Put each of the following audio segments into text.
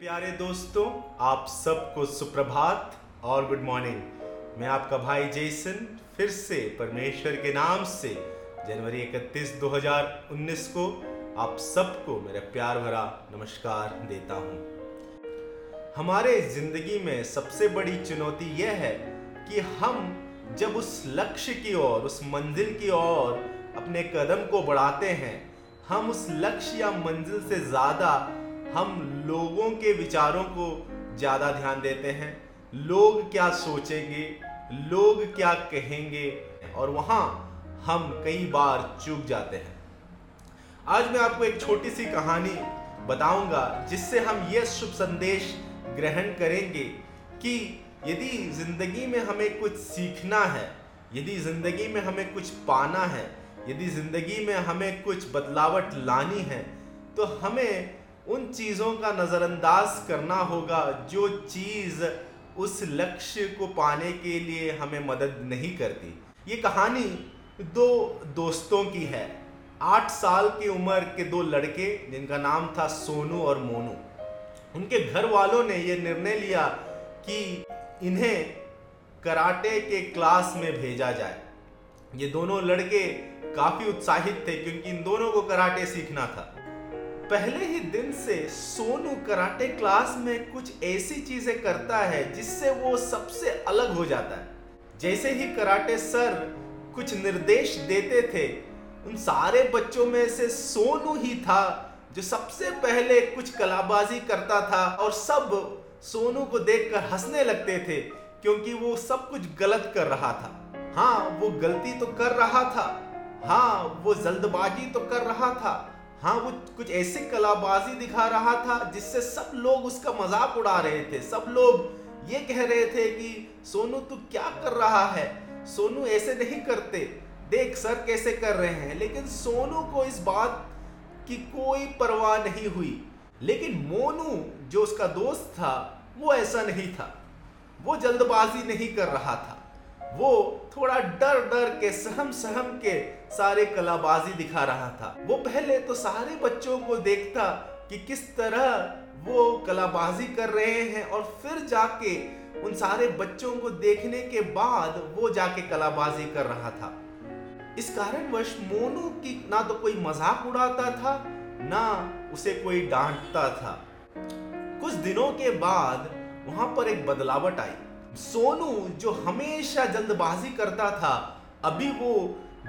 प्यारे दोस्तों, आप सबको सुप्रभात और गुड मॉर्निंग मैं आपका भाई जेसन फिर से परमेश्वर के नाम से जनवरी 31 2019 को आप सबको मेरा प्यार भरा नमस्कार देता हूँ। हमारे ज़िंदगी में सबसे बड़ी चुनौती यह है कि हम जब उस लक्ष्य की ओर, उस मंजिल की ओर अपने कदम को बढ़ाते हैं, हम उस लक्ष्य या मंजिल से ज़्यादा हम लोगों के विचारों को ज़्यादा ध्यान देते हैं। लोग क्या सोचेंगे, लोग क्या कहेंगे, और वहाँ हम कई बार चूक जाते हैं। आज मैं आपको एक छोटी सी कहानी बताऊँगा, जिससे हम ये शुभ संदेश ग्रहण करेंगे कि यदि ज़िंदगी में हमें कुछ सीखना है, यदि ज़िंदगी में हमें कुछ पाना है, यदि ज़िंदगी में हमें कुछ बदलावट लानी है तो हमें उन चीज़ों का नज़रअंदाज करना होगा जो चीज़ उस लक्ष्य को पाने के लिए हमें मदद नहीं करती। ये कहानी दो दोस्तों की है। आठ साल की उम्र के दो लड़के, जिनका नाम था सोनू और मोनू। उनके घर वालों ने यह निर्णय लिया कि इन्हें कराटे के क्लास में भेजा जाए। ये दोनों लड़के काफ़ी उत्साहित थे, क्योंकि इन दोनों को कराटे सीखना था। पहले ही दिन से सोनू कराटे क्लास में कुछ ऐसी चीज़ें करता है जिससे वो सबसे अलग हो जाता है। जैसे ही कराटे सर कुछ निर्देश देते थे, उन सारे बच्चों में से सोनू ही था जो सबसे पहले कुछ कलाबाजी करता था और सब सोनू को देखकर हंसने लगते थे क्योंकि वो सब कुछ गलत कर रहा था। हाँ वो गलती तो कर रहा था। हाँ वो जल्दबाजी तो कर रहा था। हाँ वो कुछ ऐसी कलाबाजी दिखा रहा था जिससे सब लोग उसका मज़ाक उड़ा रहे थे। सब लोग ये कह रहे थे कि, सोनू, तू क्या कर रहा है? सोनू ऐसे नहीं करते। देख, सर कैसे कर रहे हैं। लेकिन सोनू को इस बात की कोई परवाह नहीं हुई। लेकिन मोनू, जो उसका दोस्त था, वो ऐसा नहीं था। वो जल्दबाजी नहीं कर रहा था। वो थोड़ा डर डर के, सहम सहम के सारे कलाबाजी दिखा रहा था। वो पहले तो सारे बच्चों को देखता कि किस तरह वो कलाबाजी कर रहे हैं और फिर जाके उन सारे बच्चों को देखने के बाद वो जाके कलाबाजी कर रहा था। इस कारणवश मोनू की ना तो कोई मज़ाक उड़ाता था, ना उसे कोई डांटता था। कुछ दिनों के बाद वहाँ पर एक बदलावट आई। सोनू जो हमेशा जल्दबाजी करता था, अभी वो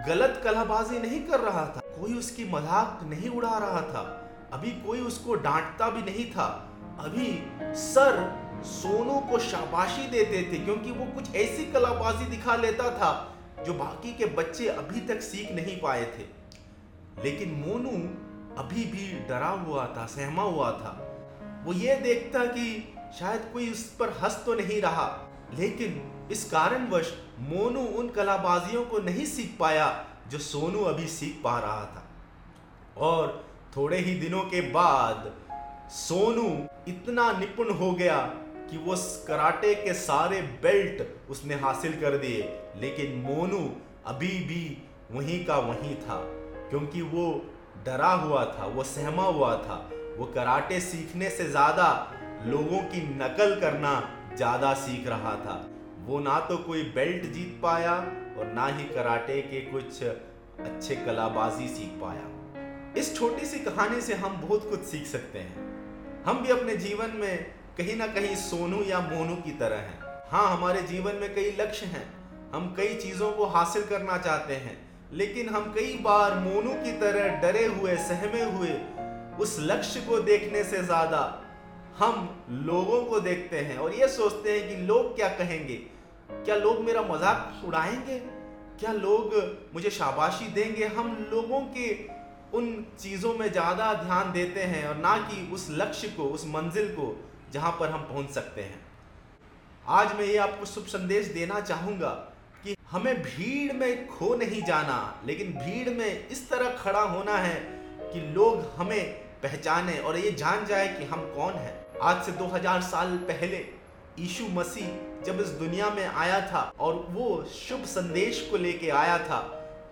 गलत कलाबाजी नहीं कर रहा था। कोई उसकी मज़ाक नहीं उड़ा रहा था। अभी कोई उसको डांटता भी नहीं था। अभी सर सोनू को शाबाशी देते थे, क्योंकि वो कुछ ऐसी कलाबाजी दिखा लेता था जो बाकी के बच्चे अभी तक सीख नहीं पाए थे। लेकिन मोनू अभी भी डरा हुआ था, सहमा हुआ था। वो ये देखता कि शायद कोई उस पर हंस तो नहीं रहा। लेकिन इस कारणवश मोनू उन कलाबाजियों को नहीं सीख पाया जो सोनू अभी सीख पा रहा था। और थोड़े ही दिनों के बाद सोनू इतना निपुण हो गया कि वो कराटे के सारे बेल्ट उसने हासिल कर दिए, लेकिन मोनू अभी भी वहीं का वहीं था, क्योंकि वो डरा हुआ था, वो सहमा हुआ था। वो कराटे सीखने से ज़्यादा लोगों की नकल करना ज़्यादा सीख रहा था। वो ना तो कोई बेल्ट जीत पाया और ना ही कराटे के कुछ अच्छे कलाबाजी सीख पाया। इस छोटी सी कहानी से हम बहुत कुछ सीख सकते हैं। हम भी अपने जीवन में कहीं ना कहीं सोनू या मोनू की तरह हैं। हाँ हमारे जीवन में कई लक्ष्य हैं। हम कई चीज़ों को हासिल करना चाहते हैं, लेकिन हम कई बार मोनू की तरह डरे हुए, सहमे हुए उस लक्ष्य को देखने से ज़्यादा हम लोगों को देखते हैं और ये सोचते हैं कि लोग क्या कहेंगे। क्या लोग मेरा मज़ाक उड़ाएँगे? क्या लोग मुझे शाबाशी देंगे? हम लोगों के उन चीज़ों में ज़्यादा ध्यान देते हैं और ना कि उस लक्ष्य को, उस मंजिल को जहाँ पर हम पहुँच सकते हैं। आज मैं ये आपको शुभ संदेश देना चाहूँगा कि हमें भीड़ में खो नहीं जाना, लेकिन भीड़ में इस तरह खड़ा होना है कि लोग हमें पहचाने और ये जान जाए कि हम कौन हैं। आज से 2000 साल पहले यीशु मसीह जब इस दुनिया में आया था और वो शुभ संदेश को लेके आया था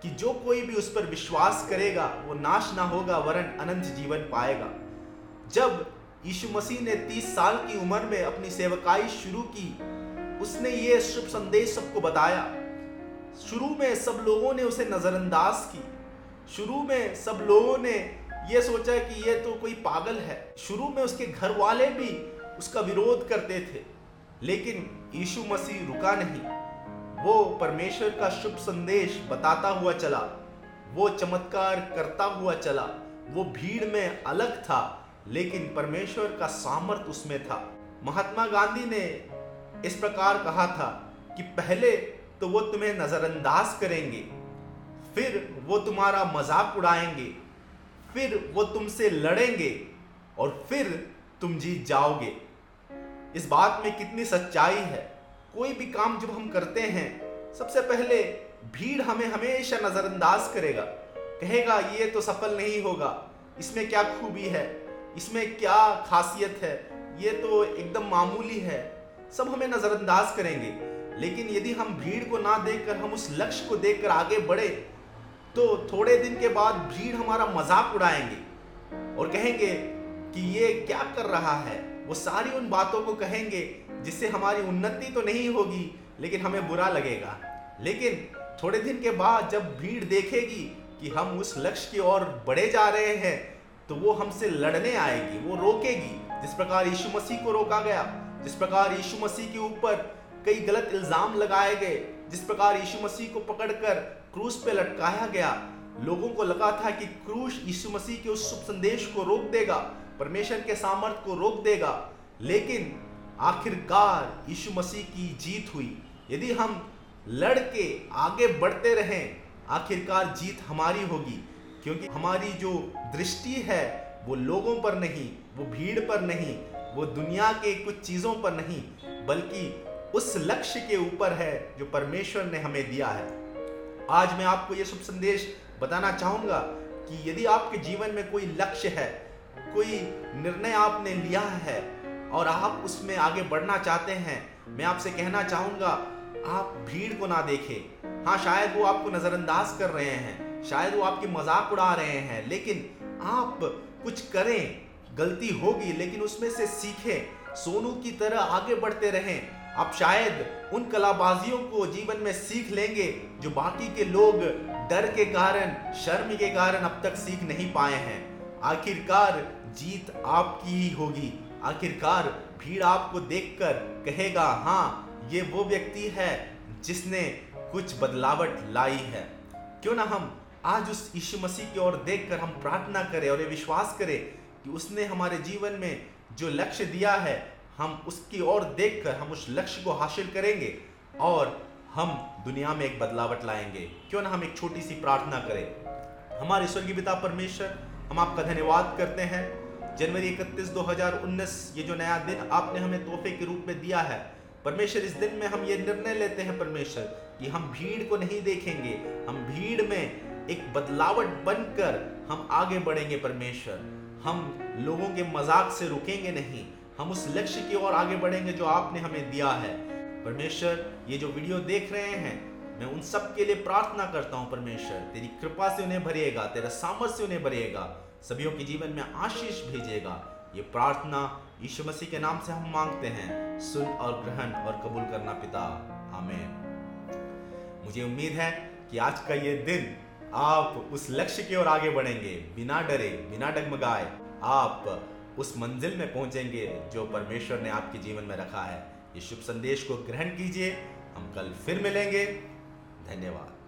कि जो कोई भी उस पर विश्वास करेगा, वो नाश ना होगा, वरन अनंत जीवन पाएगा। जब यीशु मसीह ने 30 साल की उम्र में अपनी सेवकाई शुरू की, उसने ये शुभ संदेश सबको बताया। शुरू में सब लोगों ने उसे नजरअंदाज की। शुरू में सब लोगों ने ये सोचा कि ये तो कोई पागल है। शुरू में उसके घर वाले भी उसका विरोध करते थे, लेकिन यीशु मसीह रुका नहीं। वो परमेश्वर का शुभ संदेश बताता हुआ चला, वो चमत्कार करता हुआ चला। वो भीड़ में अलग था, लेकिन परमेश्वर का सामर्थ उसमें था। महात्मा गांधी ने इस प्रकार कहा था कि पहले तो वो तुम्हें नजरअंदाज करेंगे, फिर वो तुम्हारा मज़ाक उड़ाएँगे फिर वो तुमसे लड़ेंगे और फिर तुम जीत जाओगे। इस बात में कितनी सच्चाई है। कोई भी काम जब हम करते हैं, सबसे पहले भीड़ हमें हमेशा नजरअंदाज करेगा। कहेगा, ये तो सफल नहीं होगा। इसमें क्या खूबी है? इसमें क्या खासियत है? ये तो एकदम मामूली है। सब हमें नजरअंदाज करेंगे। लेकिन यदि हम भीड़ को ना देखकर, हम उस लक्ष्य को देखकर आगे बढ़े तो थोड़े दिन के बाद भीड़ हमारा मज़ाक उड़ाएँगे और कहेंगे कि ये क्या कर रहा है? वो सारी उन बातों को कहेंगे जिससे हमारी उन्नति तो नहीं होगी, लेकिन हमें बुरा लगेगा। लेकिन थोड़े दिन के बाद जब भीड़ देखेगी कि हम उस लक्ष्य की ओर बढ़े जा रहे हैं तो वो हमसे लड़ने आएगी, वो रोकेगी। जिस प्रकार यीशु मसीह को रोका गया, जिस प्रकार यीशु मसीह के ऊपर कई गलत इल्ज़ाम लगाए गए, जिस प्रकार यीशु मसीह को पकड़कर क्रूस पे लटकाया गया। लोगों को लगा था कि क्रूस यीशु मसीह के उस शुभ संदेश को रोक देगा, परमेश्वर के सामर्थ को रोक देगा। लेकिन आखिरकार यीशु मसीह की जीत हुई। यदि हम लड़ के आगे बढ़ते रहें, आखिरकार जीत हमारी होगी, क्योंकि हमारी जो दृष्टि है, वो लोगों पर नहीं, वो भीड़ पर नहीं, वो दुनिया के कुछ चीज़ों पर नहीं, बल्कि उस लक्ष्य के ऊपर है जो परमेश्वर ने हमें दिया है। आज मैं आपको ये शुभ संदेश बताना चाहूँगा कि यदि आपके जीवन में कोई लक्ष्य है, कोई निर्णय आपने लिया है और आप उसमें आगे बढ़ना चाहते हैं, मैं आपसे कहना चाहूँगा, आप भीड़ को ना देखें। हाँ शायद वो आपको नजरअंदाज कर रहे हैं, शायद वो आपकी मज़ाक उड़ा रहे हैं, लेकिन आप कुछ करें, गलती होगी, लेकिन उसमें से सीखें, सोनू की तरह आगे बढ़ते रहें। आप शायद उन कलाबाजियों को जीवन में सीख लेंगे जो बाकी के लोग डर के कारण, शर्म के कारण अब तक सीख नहीं पाए हैं। आखिरकार जीत आपकी ही होगी। आखिरकार भीड़ आपको देखकर कहेगा हाँ ये वो व्यक्ति है जिसने कुछ बदलावट लाई है। क्यों ना हम आज उस यीशु मसीह की ओर देखकर हम प्रार्थना करें और ये विश्वास करें कि उसने हमारे जीवन में जो लक्ष्य दिया है हम उसकी ओर देखकर हम उस लक्ष्य को हासिल करेंगे और हम दुनिया में एक बदलावट लाएँगे। क्यों ना हम एक छोटी सी प्रार्थना करें। हमारे स्वर्गीय पिता परमेश्वर, हम आपका धन्यवाद करते हैं। जनवरी इकतीस 2019 ये जो नया दिन आपने हमें तोहफे के रूप में दिया है, परमेश्वर, इस दिन में हम ये निर्णय लेते हैं परमेश्वर कि हम भीड़ को नहीं देखेंगे, हम भीड़ में एक बदलावट बनकर हम आगे बढ़ेंगे परमेश्वर। हम लोगों के मज़ाक से रुकेंगे नहीं हम उस लक्ष्य की ओर आगे बढ़ेंगे जो आपने हमें दिया है। परमेश्वर, ये जो वीडियो देख रहे हैं, मैं उन सब के लिए प्रार्थना करता हूँ, परमेश्वर। तेरी कृपा से उन्हें भरिएगा तेरा सामर्थ्य उन्हें भरिएगा सभी के जीवन में आशीष भेजेगा। ये प्रार्थना यीशु मसीह के नाम से हम मांगते हैं, सुन और ग्रहण और कबूल करना पिता। आमेन। मुझे उम्मीद है कि आज का ये दिन आप उस लक्ष्य की ओर आगे बढ़ेंगे। बिना डरे, बिना डगमगाए आप उस मंजिल में पहुँचेंगे जो परमेश्वर ने आपके जीवन में रखा है। ये शुभ संदेश को ग्रहण कीजिए। हम कल फिर मिलेंगे। धन्यवाद।